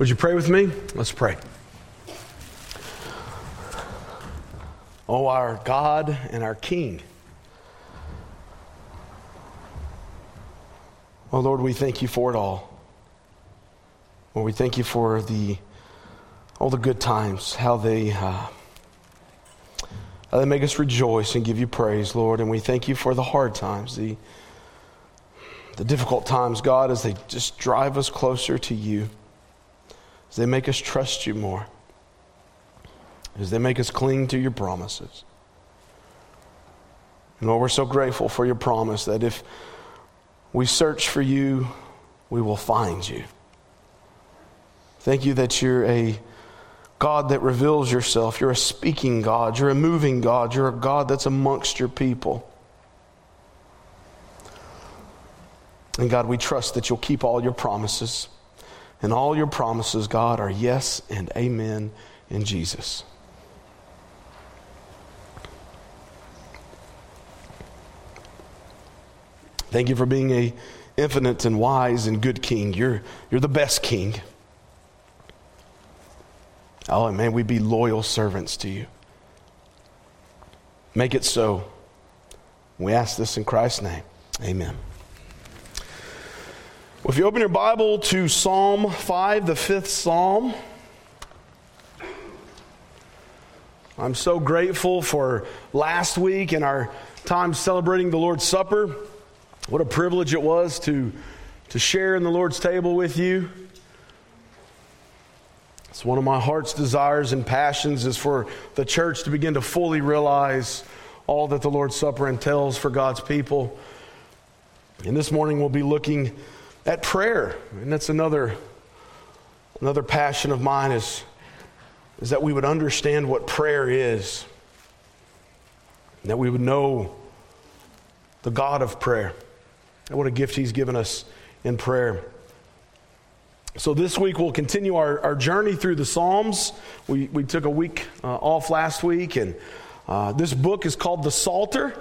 Would you pray with me? Let's pray. Oh, our God and our King. Oh, Lord, we thank you for it all. Lord, we thank you for the all the good times, how they uh, how they make us rejoice and give you praise, Lord. And we thank you for the hard times, the the difficult times, God, as they just drive us closer to you as they make us trust you more, as they make us cling to your promises. And Lord, we're so grateful for your promise that if we search for you, we will find you. Thank you that you're a God that reveals yourself. You're a speaking God. You're a moving God. You're a God that's amongst your people. And God, we trust that you'll keep all your promises. And all your promises, God, are yes and amen in Jesus. Thank you for being a infinite and wise and good king. You're, you're the best king. Oh, and may we be loyal servants to you. Make it so. We ask this in Christ's name. Amen. If you open your Bible to Psalm 5, the fifth psalm, I'm so grateful for last week and our time celebrating the Lord's Supper. What a privilege it was to, to share in the Lord's table with you. It's one of my heart's desires and passions is for the church to begin to fully realize all that the Lord's Supper entails for God's people. And this morning we'll be looking at prayer. And that's another, another passion of mine is, is that we would understand what prayer is. That we would know the God of prayer. And what a gift He's given us in prayer. So, this week we'll continue our, our journey through the Psalms. We, we took a week uh, off last week, and uh, this book is called The Psalter.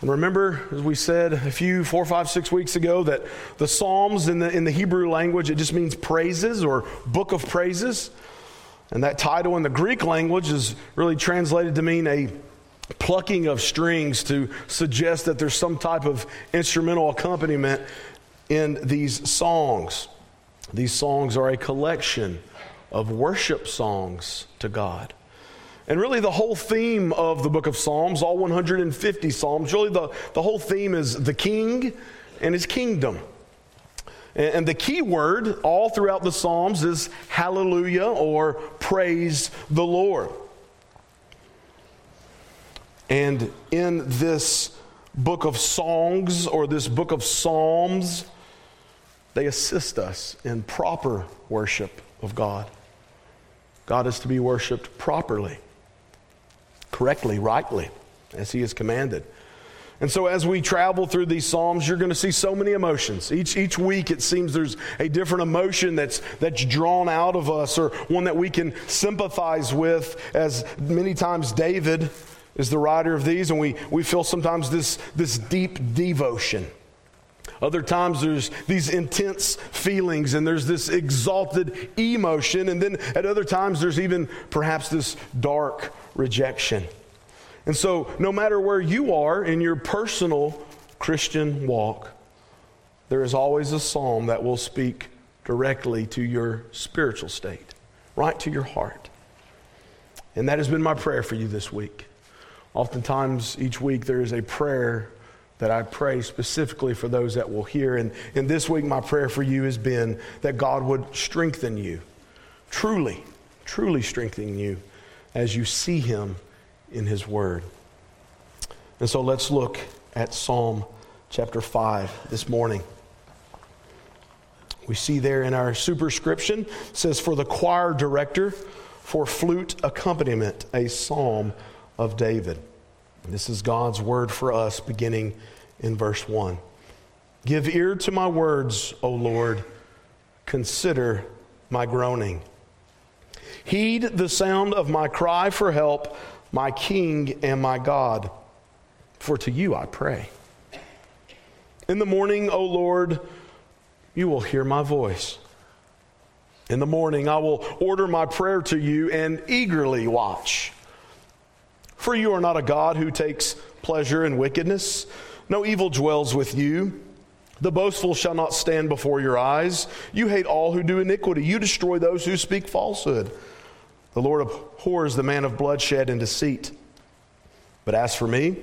And remember, as we said a few, four, five, six weeks ago, that the Psalms in the, in the Hebrew language, it just means praises or book of praises. And that title in the Greek language is really translated to mean a plucking of strings to suggest that there's some type of instrumental accompaniment in these songs. These songs are a collection of worship songs to God. And really, the whole theme of the book of Psalms, all 150 Psalms, really the, the whole theme is the king and his kingdom. And, and the key word all throughout the Psalms is hallelujah or praise the Lord. And in this book of songs or this book of Psalms, they assist us in proper worship of God. God is to be worshiped properly correctly, rightly, as He has commanded. And so, as we travel through these Psalms, you're going to see so many emotions. Each, each week, it seems there's a different emotion that's, that's drawn out of us, or one that we can sympathize with, as many times David is the writer of these, and we, we feel sometimes this, this deep devotion. Other times there's these intense feelings and there's this exalted emotion. And then at other times there's even perhaps this dark rejection. And so, no matter where you are in your personal Christian walk, there is always a psalm that will speak directly to your spiritual state, right to your heart. And that has been my prayer for you this week. Oftentimes, each week, there is a prayer that I pray specifically for those that will hear. And, and this week, my prayer for you has been that God would strengthen you, truly, truly strengthen you as you see Him in His Word. And so let's look at Psalm chapter 5 this morning. We see there in our superscription says for the choir director for flute accompaniment a psalm of David. This is God's word for us beginning in verse 1. Give ear to my words, O Lord. Consider my groaning. Heed the sound of my cry for help, my King and my God. For to you I pray. In the morning, O Lord, you will hear my voice. In the morning, I will order my prayer to you and eagerly watch. For you are not a God who takes pleasure in wickedness, no evil dwells with you. The boastful shall not stand before your eyes. You hate all who do iniquity, you destroy those who speak falsehood. The Lord abhors the man of bloodshed and deceit. But as for me,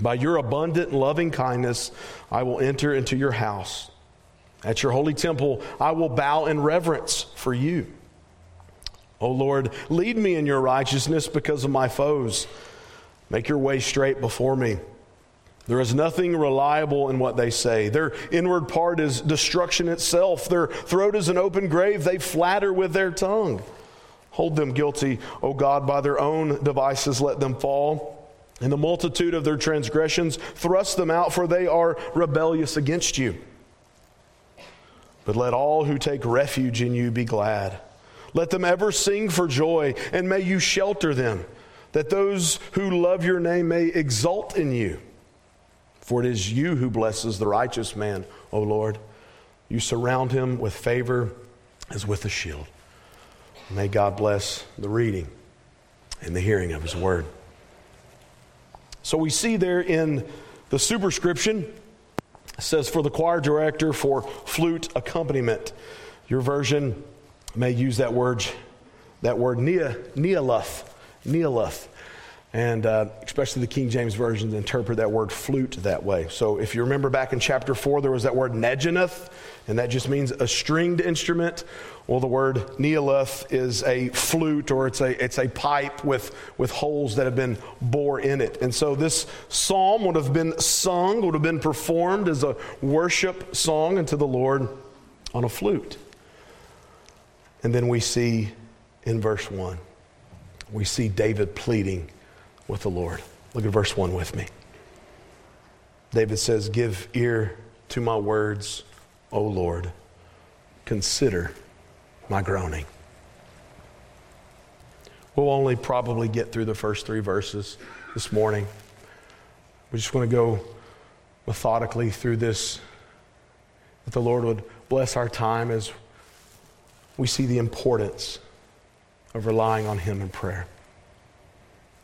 by your abundant loving kindness, I will enter into your house. At your holy temple, I will bow in reverence for you. O Lord, lead me in your righteousness because of my foes. Make your way straight before me. There is nothing reliable in what they say. Their inward part is destruction itself. Their throat is an open grave. They flatter with their tongue. Hold them guilty, O God, by their own devices, let them fall. In the multitude of their transgressions, thrust them out, for they are rebellious against you. But let all who take refuge in you be glad. Let them ever sing for joy, and may you shelter them, that those who love your name may exult in you. For it is you who blesses the righteous man, O Lord. You surround him with favor as with a shield. May God bless the reading and the hearing of his word. So we see there in the superscription says for the choir director for flute accompaniment. Your version may use that word, that word nia, Nehiloth, Nehiloth. And uh, especially the King James versions interpret that word flute that way. So if you remember back in chapter 4, there was that word Neginoth, and that just means a stringed instrument. Well, the word Nehiloth is a flute or it's a, it's a pipe with, with holes that have been bore in it. And so this psalm would have been sung, would have been performed as a worship song unto the Lord on a flute. And then we see in verse 1, we see David pleading with the Lord. Look at verse 1 with me. David says, Give ear to my words, O Lord. Consider my groaning. We'll only probably get through the first three verses this morning. We just want to go methodically through this, that the Lord would bless our time as we see the importance of relying on Him in prayer.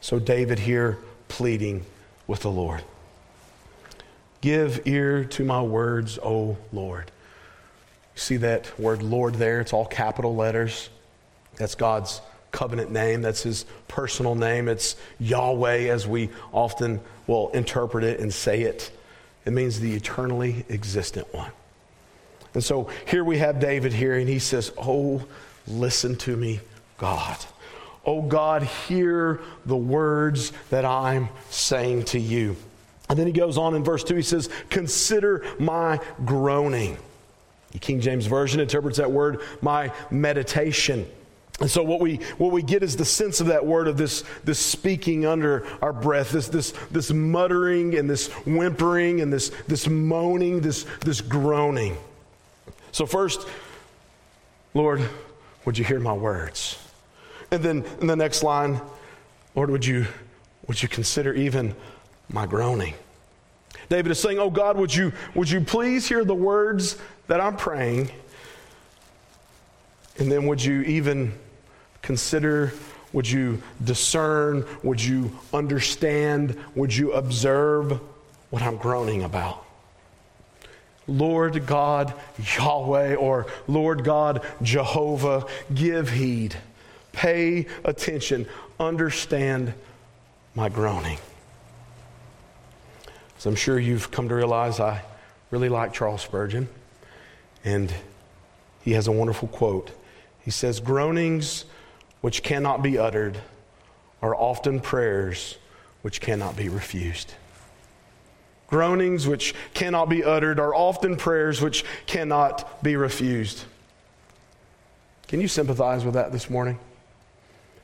So, David here pleading with the Lord Give ear to my words, O Lord. You see that word Lord there? It's all capital letters. That's God's covenant name. That's his personal name. It's Yahweh, as we often will interpret it and say it. It means the eternally existent one. And so here we have David here, and he says, Oh, listen to me, God. Oh, God, hear the words that I'm saying to you. And then he goes on in verse 2, he says, Consider my groaning. The King James Version interprets that word, my meditation. And so what we what we get is the sense of that word of this this speaking under our breath, this this this muttering and this whimpering and this this moaning, this this groaning. So first, Lord, would you hear my words? And then in the next line, Lord, would you would you consider even my groaning? David is saying, Oh God, would you would you please hear the words that I'm praying? And then would you even consider, would you discern, would you understand, would you observe what I'm groaning about? Lord God Yahweh or Lord God Jehovah, give heed, pay attention, understand my groaning. So I'm sure you've come to realize I really like Charles Spurgeon. And he has a wonderful quote. He says, Groanings which cannot be uttered are often prayers which cannot be refused. Groanings which cannot be uttered are often prayers which cannot be refused. Can you sympathize with that this morning?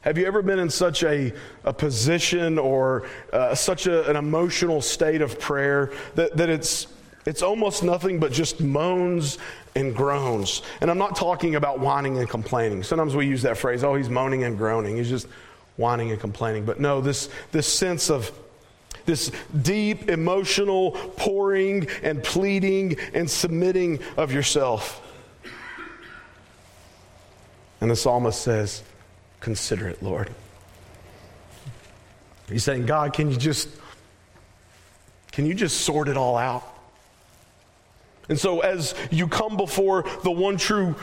Have you ever been in such a, a position or uh, such a, an emotional state of prayer that, that it's, it's almost nothing but just moans and groans. And I'm not talking about whining and complaining. Sometimes we use that phrase, oh, he's moaning and groaning. He's just whining and complaining. But no, this, this sense of this deep emotional pouring and pleading and submitting of yourself. And the psalmist says, Consider it, Lord. He's saying, God, can you just can you just sort it all out? And so as you come before the one true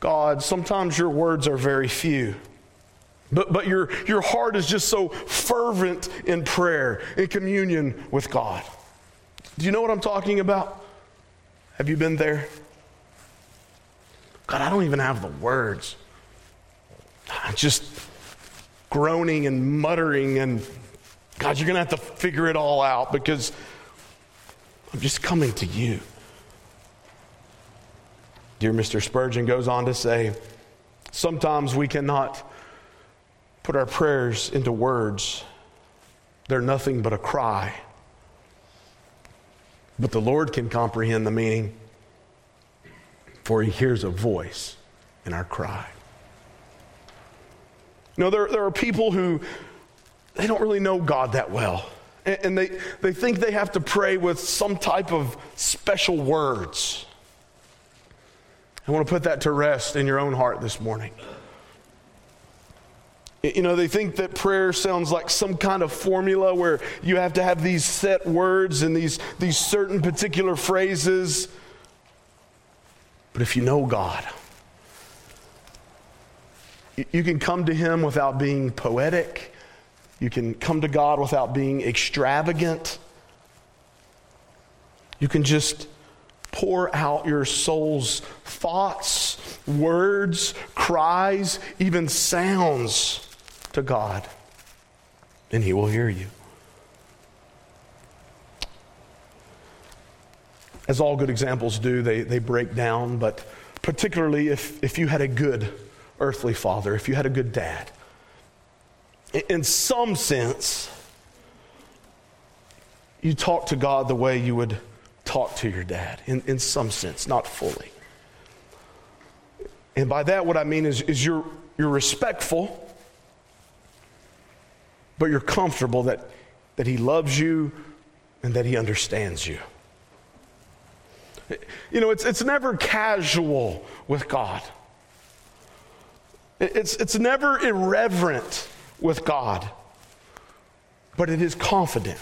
God, sometimes your words are very few. But, but your, your heart is just so fervent in prayer, in communion with God. Do you know what I'm talking about? Have you been there? God, I don't even have the words. Just groaning and muttering, and God, you're going to have to figure it all out because I'm just coming to you. Dear Mr. Spurgeon goes on to say, sometimes we cannot put our prayers into words. They're nothing but a cry. But the Lord can comprehend the meaning, for he hears a voice in our cry. You know, there, there are people who they don't really know God that well. And, and they, they think they have to pray with some type of special words. I want to put that to rest in your own heart this morning. You know, they think that prayer sounds like some kind of formula where you have to have these set words and these, these certain particular phrases. But if you know God, you can come to Him without being poetic. You can come to God without being extravagant. You can just pour out your soul's thoughts, words, cries, even sounds to God, and He will hear you. As all good examples do, they, they break down, but particularly if, if you had a good earthly father, if you had a good dad, in some sense, you talk to God the way you would talk to your dad, in, in some sense, not fully. And by that, what I mean is, is you're, you're respectful, but you're comfortable that, that he loves you and that he understands you. You know, it's, it's never casual with God. It's, it's never irreverent with God, but it is confident.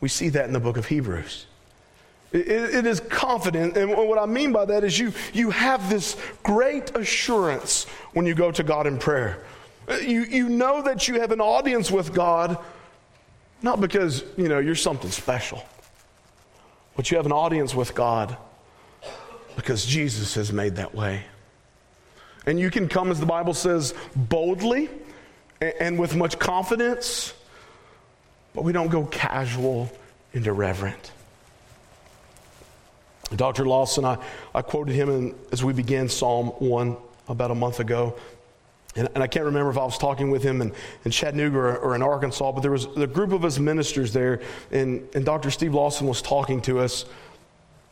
We see that in the book of Hebrews. It, it is confident, and what I mean by that is you, you have this great assurance when you go to God in prayer. Uh, you, you know that you have an audience with God, not because, you know, you're something special, but you have an audience with God because Jesus has made that way. And you can come, as the Bible says, boldly and with much confidence, but we don't go casual and irreverent. Dr. Lawson, I, I quoted him in, as we began Psalm 1 about a month ago. And, and I can't remember if I was talking with him in, in Chattanooga or, or in Arkansas, but there was a group of us ministers there, and, and Dr. Steve Lawson was talking to us,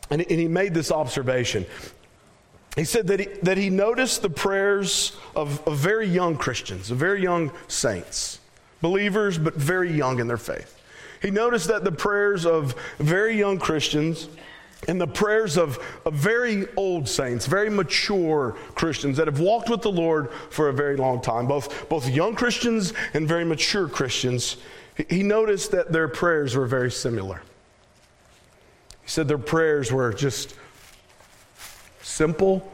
and, and he made this observation. He said that he, that he noticed the prayers of, of very young Christians, of very young saints, believers, but very young in their faith. He noticed that the prayers of very young Christians and the prayers of, of very old saints, very mature Christians that have walked with the Lord for a very long time, both, both young Christians and very mature Christians, he noticed that their prayers were very similar. He said their prayers were just simple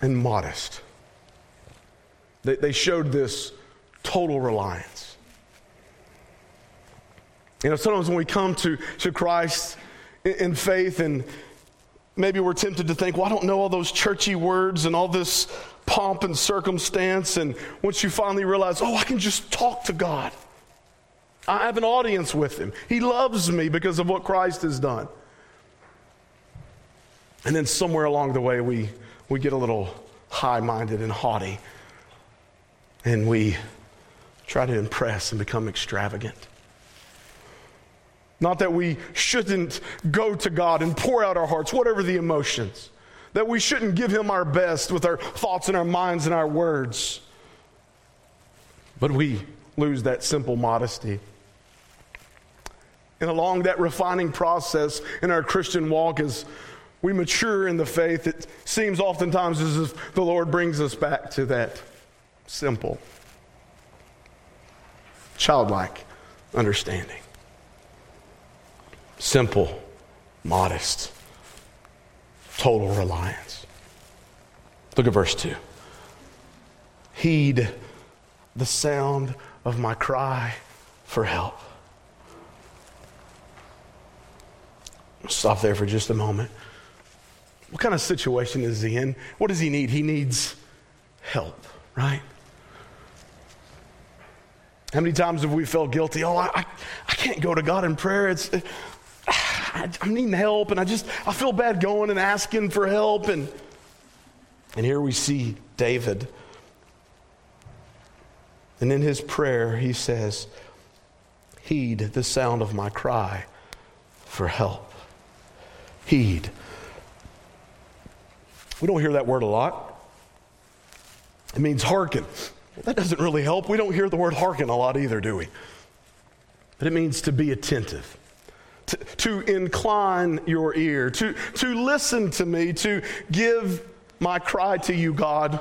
and modest. They, they showed this total reliance. You know, sometimes when we come to, to Christ in, in faith and maybe we're tempted to think, well, I don't know all those churchy words and all this pomp and circumstance. And once you finally realize, oh, I can just talk to God, I have an audience with Him. He loves me because of what Christ has done. And then somewhere along the way, we, we get a little high minded and haughty, and we try to impress and become extravagant. Not that we shouldn't go to God and pour out our hearts, whatever the emotions. That we shouldn't give Him our best with our thoughts and our minds and our words. But we lose that simple modesty. And along that refining process in our Christian walk, as we mature in the faith, it seems oftentimes as if the Lord brings us back to that simple, childlike understanding. Simple, modest, total reliance. Look at verse 2. Heed the sound of my cry for help. Stop there for just a moment. What kind of situation is he in? What does he need? He needs help, right? How many times have we felt guilty? Oh, I, I, can't go to God in prayer. It's, I, I'm needing help, and I just I feel bad going and asking for help. And and here we see David. And in his prayer, he says, Heed the sound of my cry for help. Heed. We don't hear that word a lot. It means hearken. That doesn't really help. We don't hear the word hearken a lot either, do we? But it means to be attentive, to, to incline your ear, to, to listen to me, to give my cry to you, God.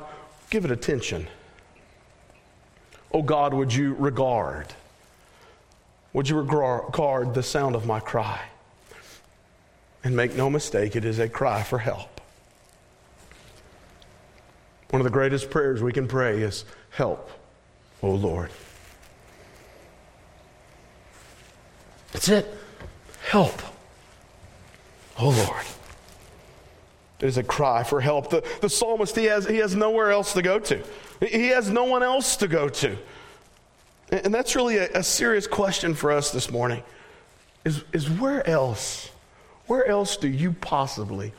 Give it attention. Oh God, would you regard? Would you regard the sound of my cry? And make no mistake, it is a cry for help. One of the greatest prayers we can pray is, Help, O Lord. That's it. Help, O Lord. It is a cry for help. The, the psalmist, he has, he has nowhere else to go to. He has no one else to go to. And that's really a, a serious question for us this morning. Is, is where else, where else do you possibly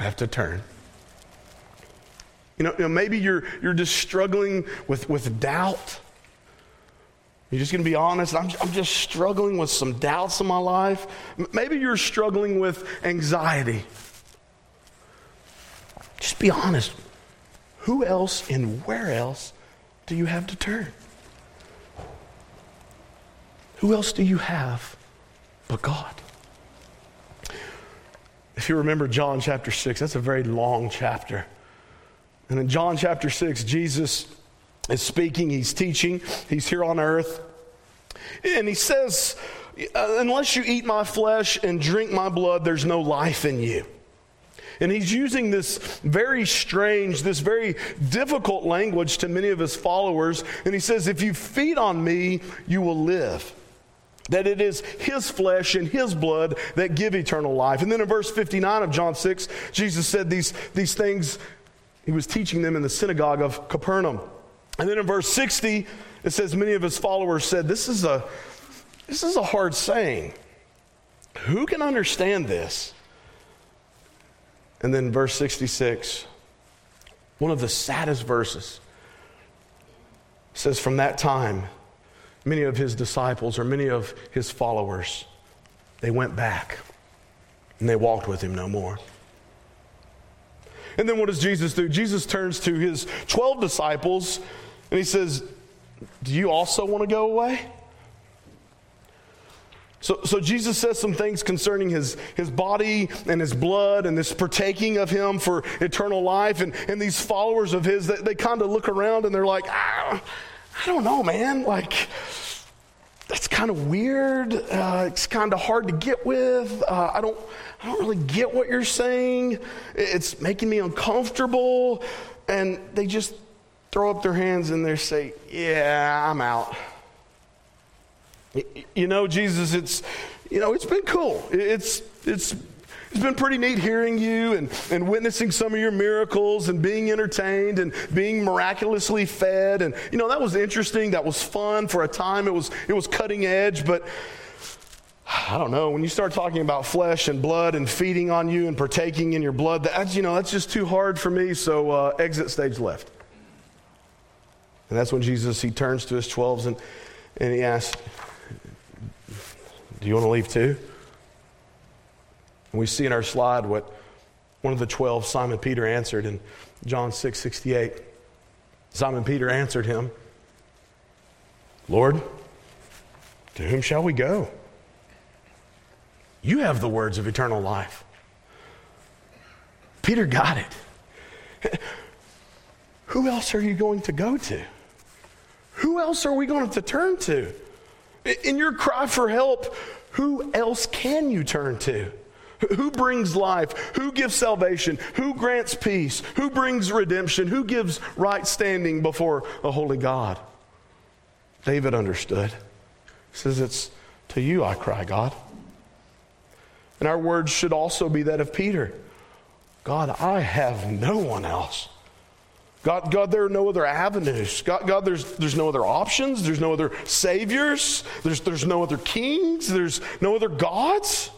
have to turn? You know, you know, maybe you're, you're just struggling with, with doubt. You're just going to be honest. I'm, I'm just struggling with some doubts in my life. Maybe you're struggling with anxiety. Just be honest. Who else and where else do you have to turn? Who else do you have but God? If you remember John chapter 6, that's a very long chapter. And in John chapter 6, Jesus is speaking, he's teaching, he's here on earth. And he says, uh, Unless you eat my flesh and drink my blood, there's no life in you. And he's using this very strange, this very difficult language to many of his followers. And he says, If you feed on me, you will live. That it is his flesh and his blood that give eternal life. And then in verse 59 of John 6, Jesus said these, these things he was teaching them in the synagogue of Capernaum. And then in verse 60, it says, Many of his followers said, This is a, this is a hard saying. Who can understand this? And then verse 66, one of the saddest verses, says, From that time, many of his disciples or many of his followers, they went back and they walked with him no more. And then what does Jesus do? Jesus turns to his 12 disciples and he says, Do you also want to go away? So, so Jesus says some things concerning his, his body and his blood and this partaking of him for eternal life. And, and these followers of his, they, they kind of look around and they're like, ah, I don't know, man. Like, that's kind of weird. Uh, it's kind of hard to get with. Uh, I don't, I don't really get what you're saying. It's making me uncomfortable. And they just throw up their hands and they say, "Yeah, I'm out." You know, Jesus, it's you know, it's been cool. It's it's it's been pretty neat hearing you and, and witnessing some of your miracles and being entertained and being miraculously fed. And, you know, that was interesting. That was fun for a time. It was, it was cutting edge. But I don't know, when you start talking about flesh and blood and feeding on you and partaking in your blood, that's, you know, that's just too hard for me. So uh, exit stage left. And that's when Jesus, he turns to his 12s and, and he asks, do you want to leave too? And we see in our slide what one of the 12, Simon Peter, answered in John 6 68. Simon Peter answered him, Lord, to whom shall we go? You have the words of eternal life. Peter got it. Who else are you going to go to? Who else are we going to turn to? In your cry for help, who else can you turn to? Who brings life? Who gives salvation? Who grants peace? Who brings redemption? Who gives right standing before a holy God? David understood. He says, It's to you I cry, God. And our words should also be that of Peter God, I have no one else. God, God, there are no other avenues. God, God, there's, there's no other options. There's no other saviors. There's, there's no other kings. There's no other gods.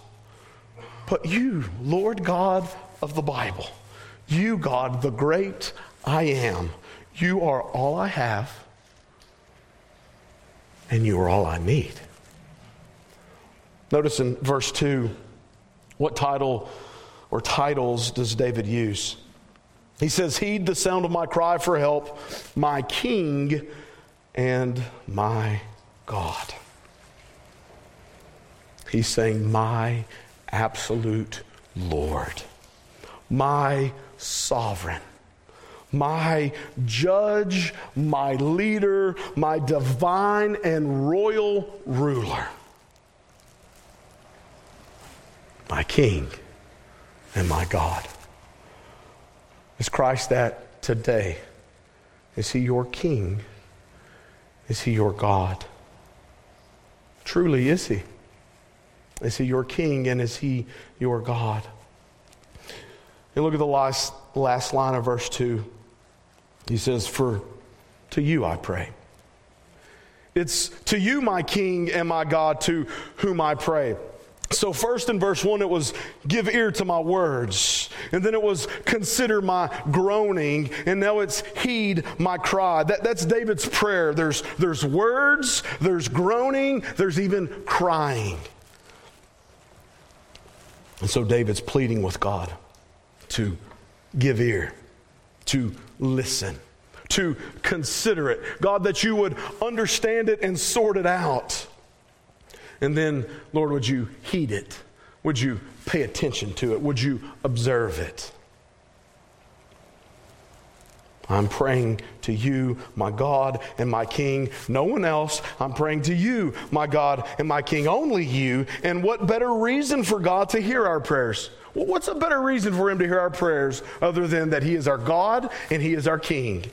But you, Lord God of the Bible, you, God, the great I am, you are all I have, and you are all I need. Notice in verse 2, what title or titles does David use? He says, Heed the sound of my cry for help, my King and my God. He's saying, My absolute Lord, my sovereign, my judge, my leader, my divine and royal ruler, my King and my God. Is Christ that today? Is he your king? Is he your God? Truly, is he? Is he your king and is he your God? And look at the last, last line of verse 2. He says, For to you I pray. It's to you, my king and my God, to whom I pray. So, first in verse 1, it was give ear to my words. And then it was consider my groaning. And now it's heed my cry. That, that's David's prayer. There's, there's words, there's groaning, there's even crying. And so, David's pleading with God to give ear, to listen, to consider it. God, that you would understand it and sort it out. And then, Lord, would you heed it? Would you pay attention to it? Would you observe it? I'm praying to you, my God and my King. No one else. I'm praying to you, my God and my King. Only you. And what better reason for God to hear our prayers? What's a better reason for Him to hear our prayers other than that He is our God and He is our King?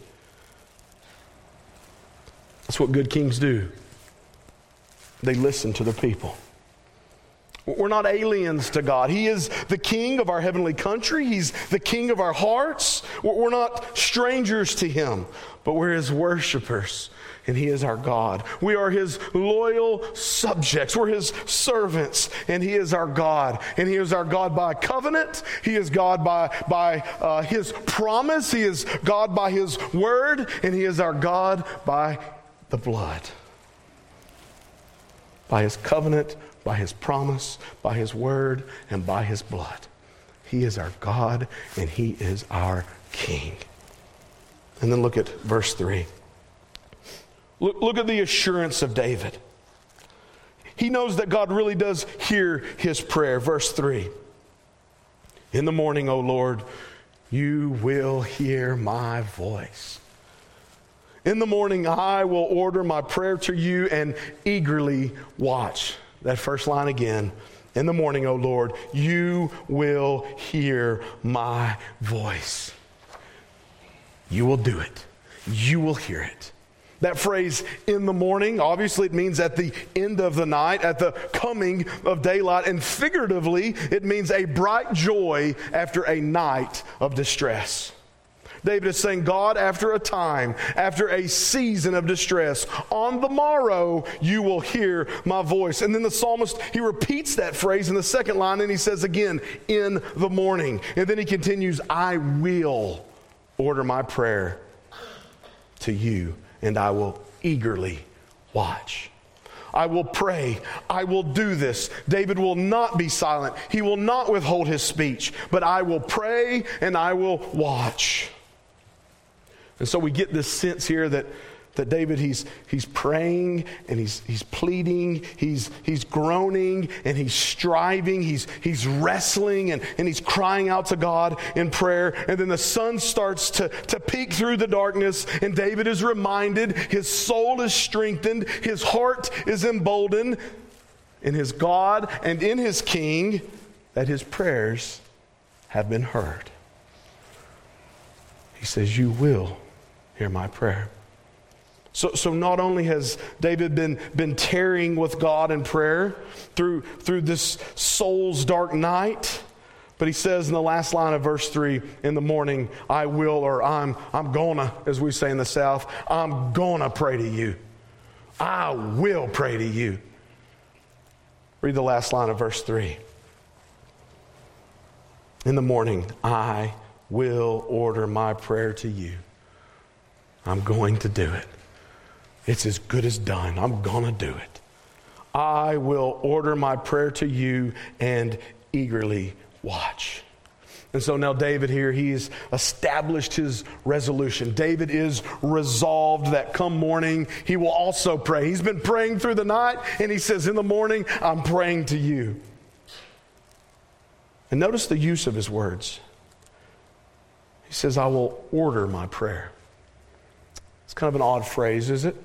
That's what good kings do. They listen to their people. We're not aliens to God. He is the king of our heavenly country. He's the king of our hearts. We're not strangers to him, but we're his worshipers, and he is our God. We are his loyal subjects. We're his servants, and he is our God. And he is our God by covenant. He is God by, by uh, his promise. He is God by his word, and he is our God by the blood by his covenant, by his promise, by his word, and by his blood. He is our God and he is our King. And then look at verse 3. Look, look at the assurance of David. He knows that God really does hear his prayer. Verse 3 In the morning, O Lord, you will hear my voice. In the morning, I will order my prayer to you and eagerly watch. That first line again. In the morning, O Lord, you will hear my voice. You will do it. You will hear it. That phrase, in the morning, obviously it means at the end of the night, at the coming of daylight. And figuratively, it means a bright joy after a night of distress. David is saying, God, after a time, after a season of distress, on the morrow you will hear my voice. And then the psalmist, he repeats that phrase in the second line and he says again, in the morning. And then he continues, I will order my prayer to you and I will eagerly watch. I will pray. I will do this. David will not be silent. He will not withhold his speech, but I will pray and I will watch. And so we get this sense here that that David, he's, he's praying and he's, he's pleading, he's, he's groaning and he's striving, he's, he's wrestling and, and he's crying out to God in prayer. And then the sun starts to, to peek through the darkness, and David is reminded, his soul is strengthened, his heart is emboldened in his God and in his king that his prayers have been heard. He says, You will hear my prayer. So, so not only has David been, been tearing with God in prayer through, through this soul's dark night, but he says in the last line of verse 3 in the morning, I will, or I'm, I'm gonna, as we say in the South, I'm gonna pray to you. I will pray to you. Read the last line of verse 3. In the morning, I will order my prayer to you. I'm going to do it. It's as good as done. I'm going to do it. I will order my prayer to you and eagerly watch. And so now, David here, he's established his resolution. David is resolved that come morning, he will also pray. He's been praying through the night, and he says, In the morning, I'm praying to you. And notice the use of his words. He says, I will order my prayer. Kind of an odd phrase, is it?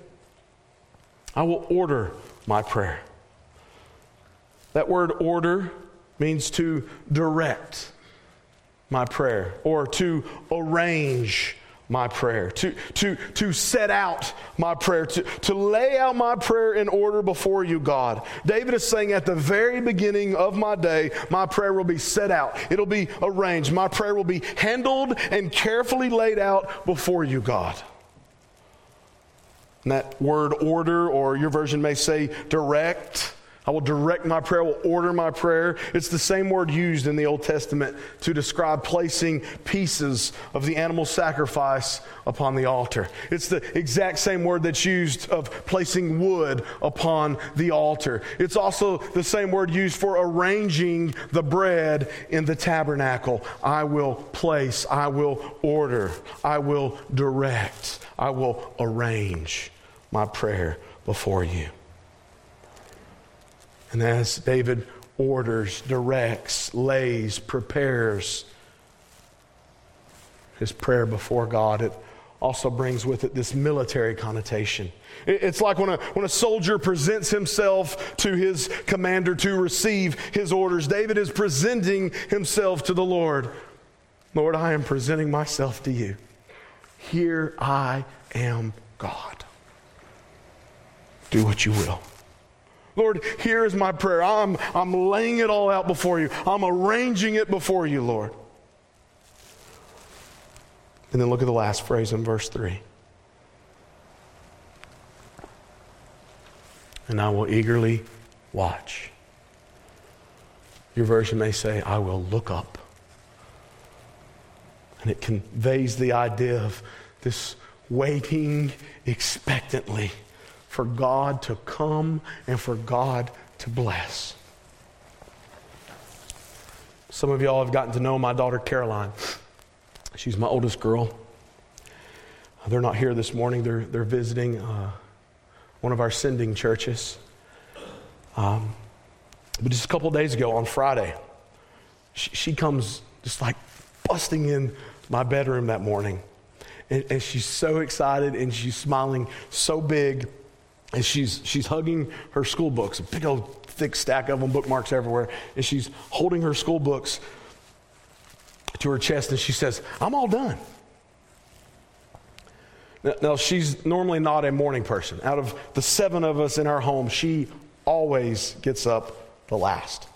I will order my prayer. That word order means to direct my prayer or to arrange my prayer, to, to, to set out my prayer, to, to lay out my prayer in order before you, God. David is saying at the very beginning of my day, my prayer will be set out, it'll be arranged, my prayer will be handled and carefully laid out before you, God. And that word order, or your version may say direct, I will direct my prayer, I will order my prayer. It's the same word used in the Old Testament to describe placing pieces of the animal sacrifice upon the altar. It's the exact same word that's used of placing wood upon the altar. It's also the same word used for arranging the bread in the tabernacle. I will place, I will order, I will direct, I will arrange my prayer before you. And as David orders, directs, lays, prepares his prayer before God, it also brings with it this military connotation. It's like when a, when a soldier presents himself to his commander to receive his orders. David is presenting himself to the Lord. Lord, I am presenting myself to you. Here I am, God. Do what you will. Lord, here is my prayer. I'm, I'm laying it all out before you. I'm arranging it before you, Lord. And then look at the last phrase in verse 3. And I will eagerly watch. Your version may say, I will look up. And it conveys the idea of this waiting expectantly for God to come and for God to bless. Some of y'all have gotten to know my daughter Caroline. She's my oldest girl. They're not here this morning, they're, they're visiting uh, one of our sending churches. Um, but just a couple days ago on Friday, she, she, comes just like busting in my bedroom that morning. And, and she's so excited and she's smiling so big and she's, she's hugging her school books, a big old thick stack of them, bookmarks everywhere. And she's holding her school books to her chest and she says, I'm all done. Now, now, she's normally not a morning person. Out of the seven of us in our home, she always gets up the last.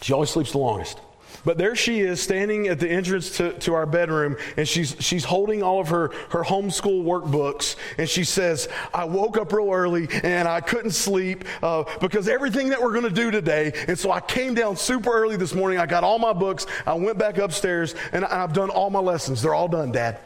She always sleeps the longest. But there she is standing at the entrance to, to our bedroom, and she's, she's holding all of her, her homeschool workbooks. And she says, I woke up real early and I couldn't sleep uh, because everything that we're going to do today. And so I came down super early this morning. I got all my books. I went back upstairs, and I've done all my lessons. They're all done, Dad.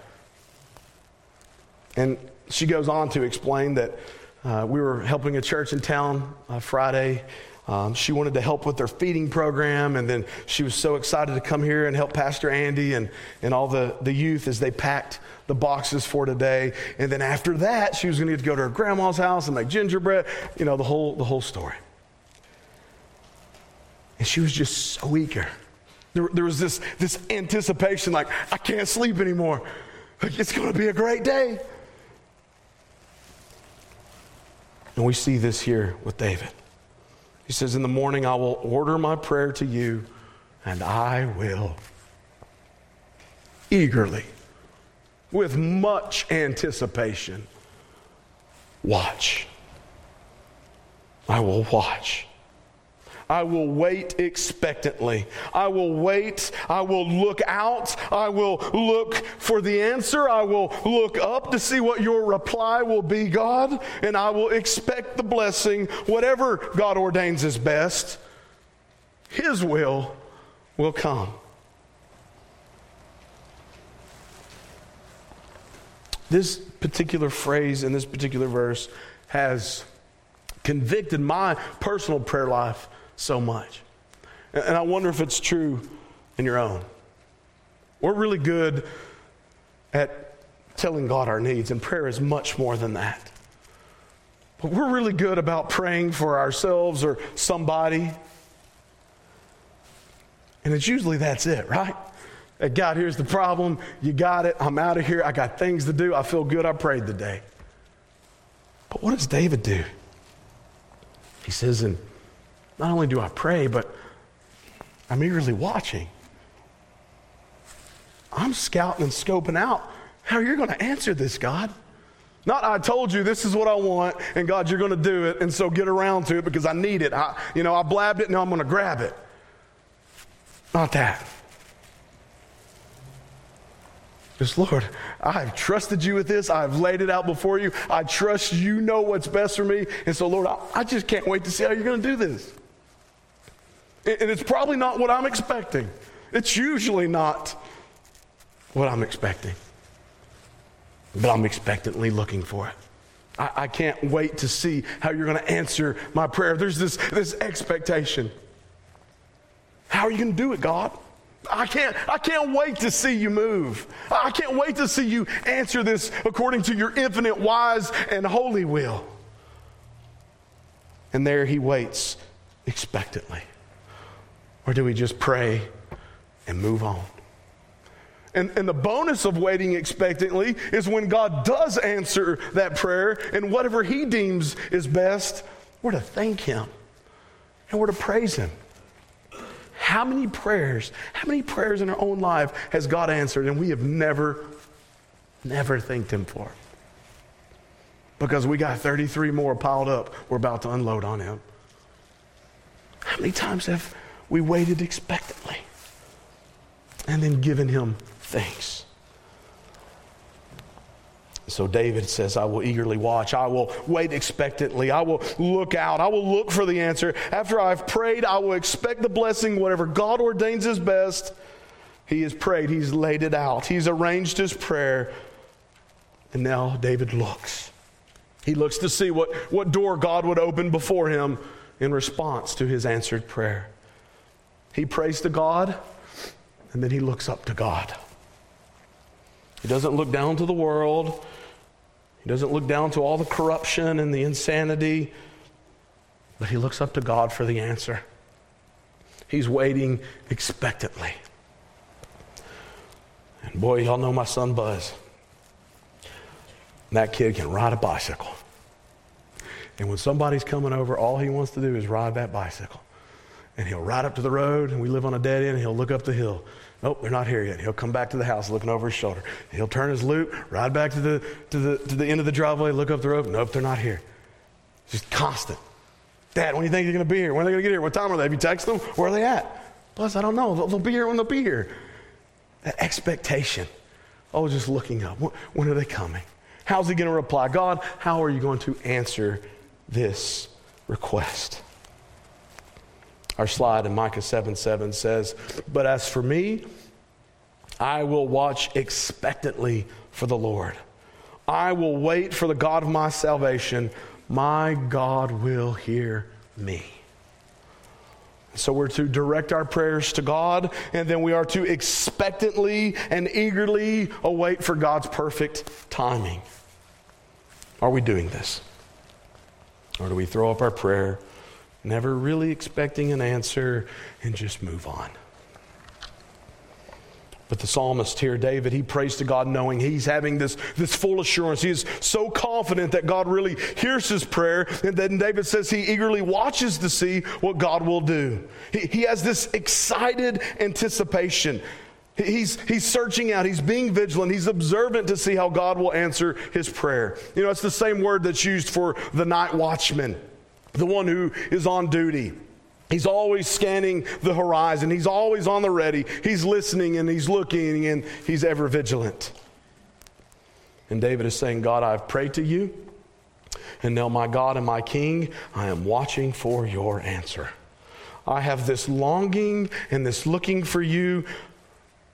And she goes on to explain that uh, we were helping a church in town uh, Friday Um, she wanted to help with their feeding program, and then she was so excited to come here and help Pastor Andy and, and all the, the youth as they packed the boxes for today. And then after that, she was going to get to go to her grandma's house and make gingerbread, you know, the whole, the whole story. And she was just so eager. There, there was this, this anticipation like, I can't sleep anymore. It's going to be a great day. And we see this here with David. He says, In the morning I will order my prayer to you, and I will eagerly, with much anticipation, watch. I will watch I will wait expectantly. I will wait. I will look out. I will look for the answer. I will look up to see what your reply will be, God, and I will expect the blessing, whatever God ordains is best. His will will come. This particular phrase in this particular verse has convicted my personal prayer life so much. And I wonder if it's true in your own. We're really good at telling God our needs, and prayer is much more than that. But we're really good about praying for ourselves or somebody. And it's usually that's it, right? Hey, God, here's the problem. You got it. I'm out of here. I got things to do. I feel good. I prayed today. But what does David do? He says in not only do I pray, but I'm eagerly watching. I'm scouting and scoping out how you're going to answer this, God. Not I told you this is what I want, and God, you're going to do it, and so get around to it because I need it. I, you know, I blabbed it, now I'm going to grab it. Not that. Just, Lord, I've trusted you with this. I've laid it out before you. I trust you know what's best for me. And so, Lord, I, I just can't wait to see how you're going to do this. And it's probably not what I'm expecting. It's usually not what I'm expecting. But I'm expectantly looking for it. I, I can't wait to see how you're going to answer my prayer. There's this, this expectation. How are you going to do it, God? I can't, I can't wait to see you move. I can't wait to see you answer this according to your infinite, wise, and holy will. And there he waits expectantly. Or do we just pray and move on? And, and the bonus of waiting expectantly is when God does answer that prayer and whatever He deems is best, we're to thank Him and we're to praise Him. How many prayers, how many prayers in our own life has God answered and we have never, never thanked Him for? Because we got 33 more piled up we're about to unload on Him. How many times have we waited expectantly and then given him thanks. So David says, I will eagerly watch. I will wait expectantly. I will look out. I will look for the answer. After I've prayed, I will expect the blessing, whatever God ordains is best. He has prayed, he's laid it out, he's arranged his prayer. And now David looks. He looks to see what, what door God would open before him in response to his answered prayer. He prays to God, and then he looks up to God. He doesn't look down to the world. He doesn't look down to all the corruption and the insanity, but he looks up to God for the answer. He's waiting expectantly. And boy, y'all know my son Buzz. that kid can ride a bicycle. And when somebody's coming over, all he wants to do is ride that bicycle and he'll ride up to the road, and we live on a dead end, and he'll look up the hill. Nope, they're not here yet. He'll come back to the house looking over his shoulder. He'll turn his loop, ride back to the, to the, to the end of the driveway, look up the road. Nope, they're not here. Just constant. Dad, when do you think they're going to be here? When are they going to get here? What time are they? Have you texted them? Where are they at? Plus, I don't know. They'll, they'll be here when they'll be here. That expectation. Oh, just looking up. When are they coming? How's he going to reply? God, how are you going to answer this request? Our slide in Micah 7 7 says, But as for me, I will watch expectantly for the Lord. I will wait for the God of my salvation. My God will hear me. So we're to direct our prayers to God, and then we are to expectantly and eagerly await for God's perfect timing. Are we doing this? Or do we throw up our prayer, never really expecting an answer, and just move on? But the psalmist here, David, he prays to God knowing he's having this, this full assurance. He is so confident that God really hears his prayer. And then David says he eagerly watches to see what God will do. He, he has this excited anticipation. He's, he's searching out, he's being vigilant, he's observant to see how God will answer his prayer. You know, it's the same word that's used for the night watchman, the one who is on duty. He's always scanning the horizon. He's always on the ready. He's listening and he's looking and he's ever vigilant. And David is saying, God, I've prayed to you. And now, my God and my King, I am watching for your answer. I have this longing and this looking for you.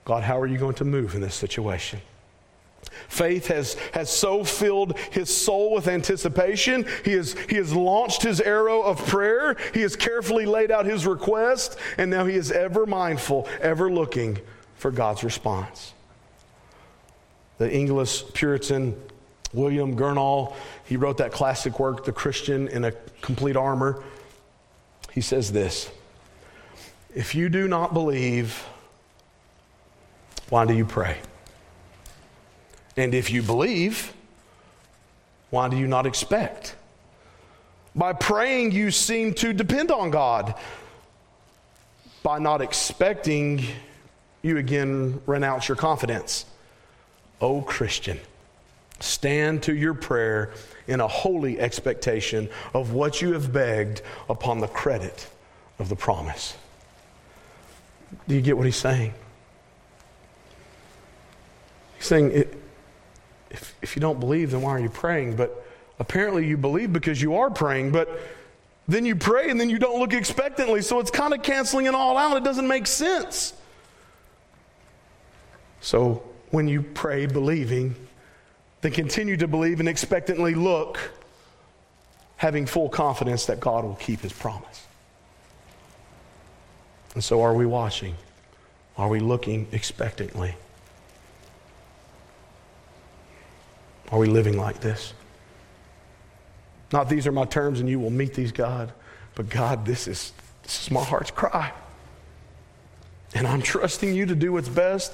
God, how are you going to move in this situation? Faith has, has so filled his soul with anticipation. He has, he has launched his arrow of prayer. He has carefully laid out his request, and now he is ever mindful, ever looking for God's response. The English Puritan William Gurnall, he wrote that classic work, The Christian in a Complete Armor. He says this If you do not believe, why do you pray? And if you believe, why do you not expect? By praying, you seem to depend on God. By not expecting, you again renounce your confidence. O Christian, stand to your prayer in a holy expectation of what you have begged upon the credit of the promise. Do you get what he's saying? He's saying, it, if, if you don't believe, then why are you praying? But apparently you believe because you are praying, but then you pray and then you don't look expectantly. So it's kind of canceling it all out. It doesn't make sense. So when you pray believing, then continue to believe and expectantly look, having full confidence that God will keep his promise. And so are we watching? Are we looking expectantly? Are we living like this? Not these are my terms and you will meet these, God, but God, this is, this is my heart's cry. And I'm trusting you to do what's best.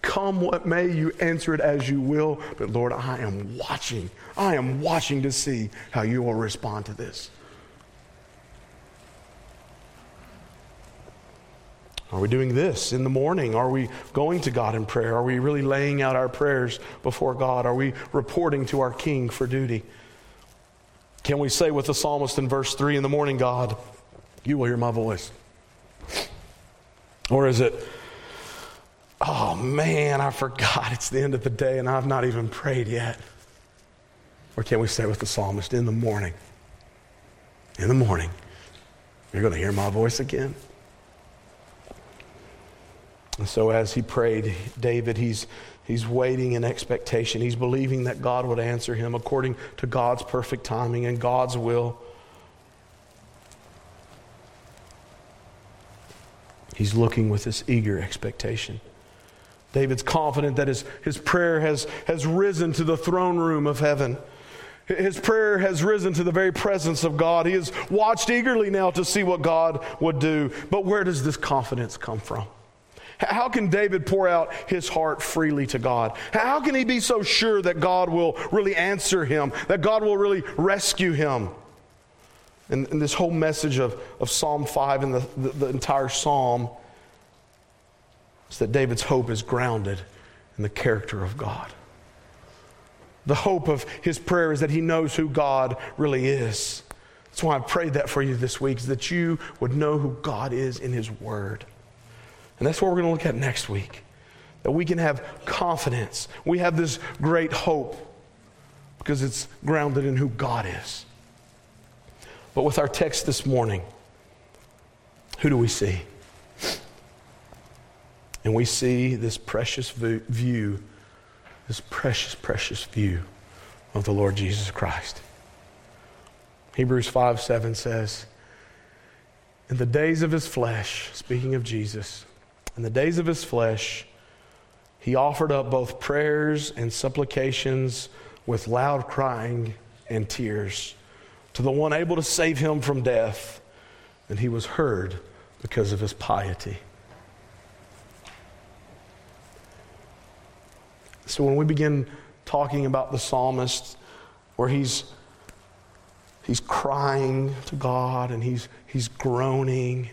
Come what may, you answer it as you will. But Lord, I am watching. I am watching to see how you will respond to this. Are we doing this in the morning? Are we going to God in prayer? Are we really laying out our prayers before God? Are we reporting to our King for duty? Can we say with the psalmist in verse 3 in the morning, God, you will hear my voice? Or is it, oh man, I forgot it's the end of the day and I've not even prayed yet? Or can we say with the psalmist, in the morning, in the morning, you're going to hear my voice again? And so, as he prayed, David, he's, he's waiting in expectation. He's believing that God would answer him according to God's perfect timing and God's will. He's looking with this eager expectation. David's confident that his, his prayer has, has risen to the throne room of heaven. His prayer has risen to the very presence of God. He has watched eagerly now to see what God would do. But where does this confidence come from? How can David pour out his heart freely to God? How can he be so sure that God will really answer him, that God will really rescue him? And, and this whole message of, of Psalm 5 and the, the, the entire psalm is that David's hope is grounded in the character of God. The hope of his prayer is that he knows who God really is. That's why I prayed that for you this week, is that you would know who God is in his word. And that's what we're going to look at next week. That we can have confidence. We have this great hope because it's grounded in who God is. But with our text this morning, who do we see? And we see this precious view, this precious, precious view of the Lord Jesus Christ. Hebrews 5 7 says, In the days of his flesh, speaking of Jesus, in the days of his flesh, he offered up both prayers and supplications with loud crying and tears to the one able to save him from death, and he was heard because of his piety. So when we begin talking about the psalmist, where he's he's crying to God and he's he's groaning,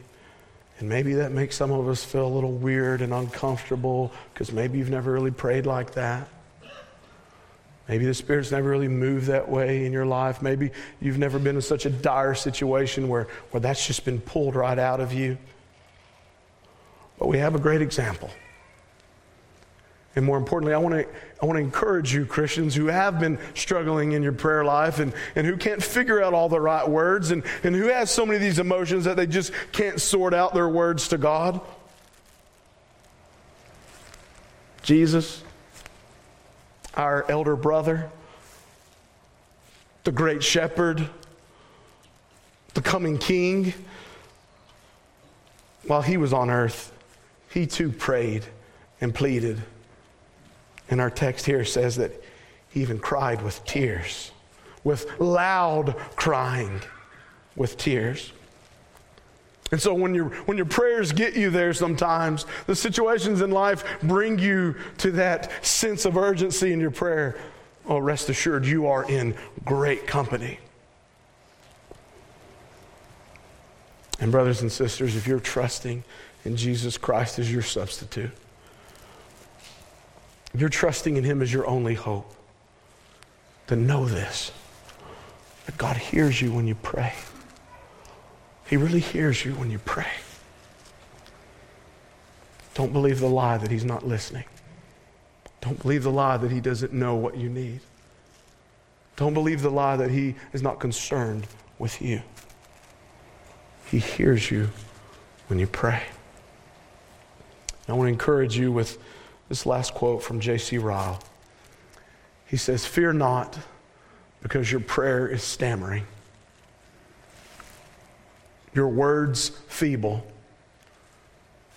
and maybe that makes some of us feel a little weird and uncomfortable because maybe you've never really prayed like that. Maybe the Spirit's never really moved that way in your life. Maybe you've never been in such a dire situation where, where that's just been pulled right out of you. But we have a great example. And more importantly, I want to I want to encourage you, Christians who have been struggling in your prayer life and, and who can't figure out all the right words and, and who has so many of these emotions that they just can't sort out their words to God. Jesus, our elder brother, the great shepherd, the coming king, while he was on earth, he too prayed and pleaded. And our text here says that he even cried with tears, with loud crying with tears. And so when, your when your prayers get you there sometimes, the situations in life bring you to that sense of urgency in your prayer. Oh, rest assured, you are in great company. And, brothers and sisters, if you're trusting in Jesus Christ as your substitute, if you're trusting in Him as your only hope, then know this that God hears you when you pray. He really hears you when you pray. Don't believe the lie that He's not listening. Don't believe the lie that He doesn't know what you need. Don't believe the lie that He is not concerned with you. He hears you when you pray. I want to encourage you with this last quote from J.C. Ryle. He says, Fear not, because your prayer is stammering your words feeble,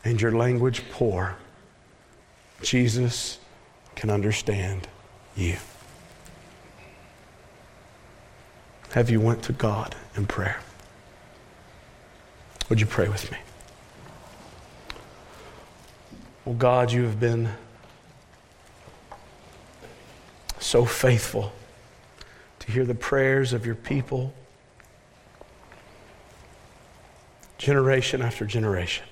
and your language poor, Jesus can understand you. Have you went to God in prayer? Would you pray with me? Well, God, you have been so faithful to hear the prayers of your people generation after generation.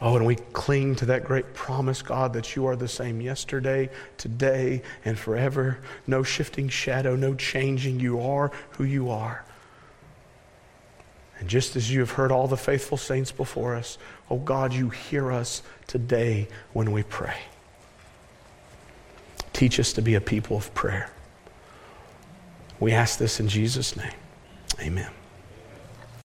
Oh, and we cling to that great promise, God, that you are the same yesterday, today, and forever. No shifting shadow, no changing. You are who you are. And just as you have heard all the faithful saints before us, oh God, you hear us today when we pray. Teach us to be a people of prayer. We ask this in Jesus' name. Amen.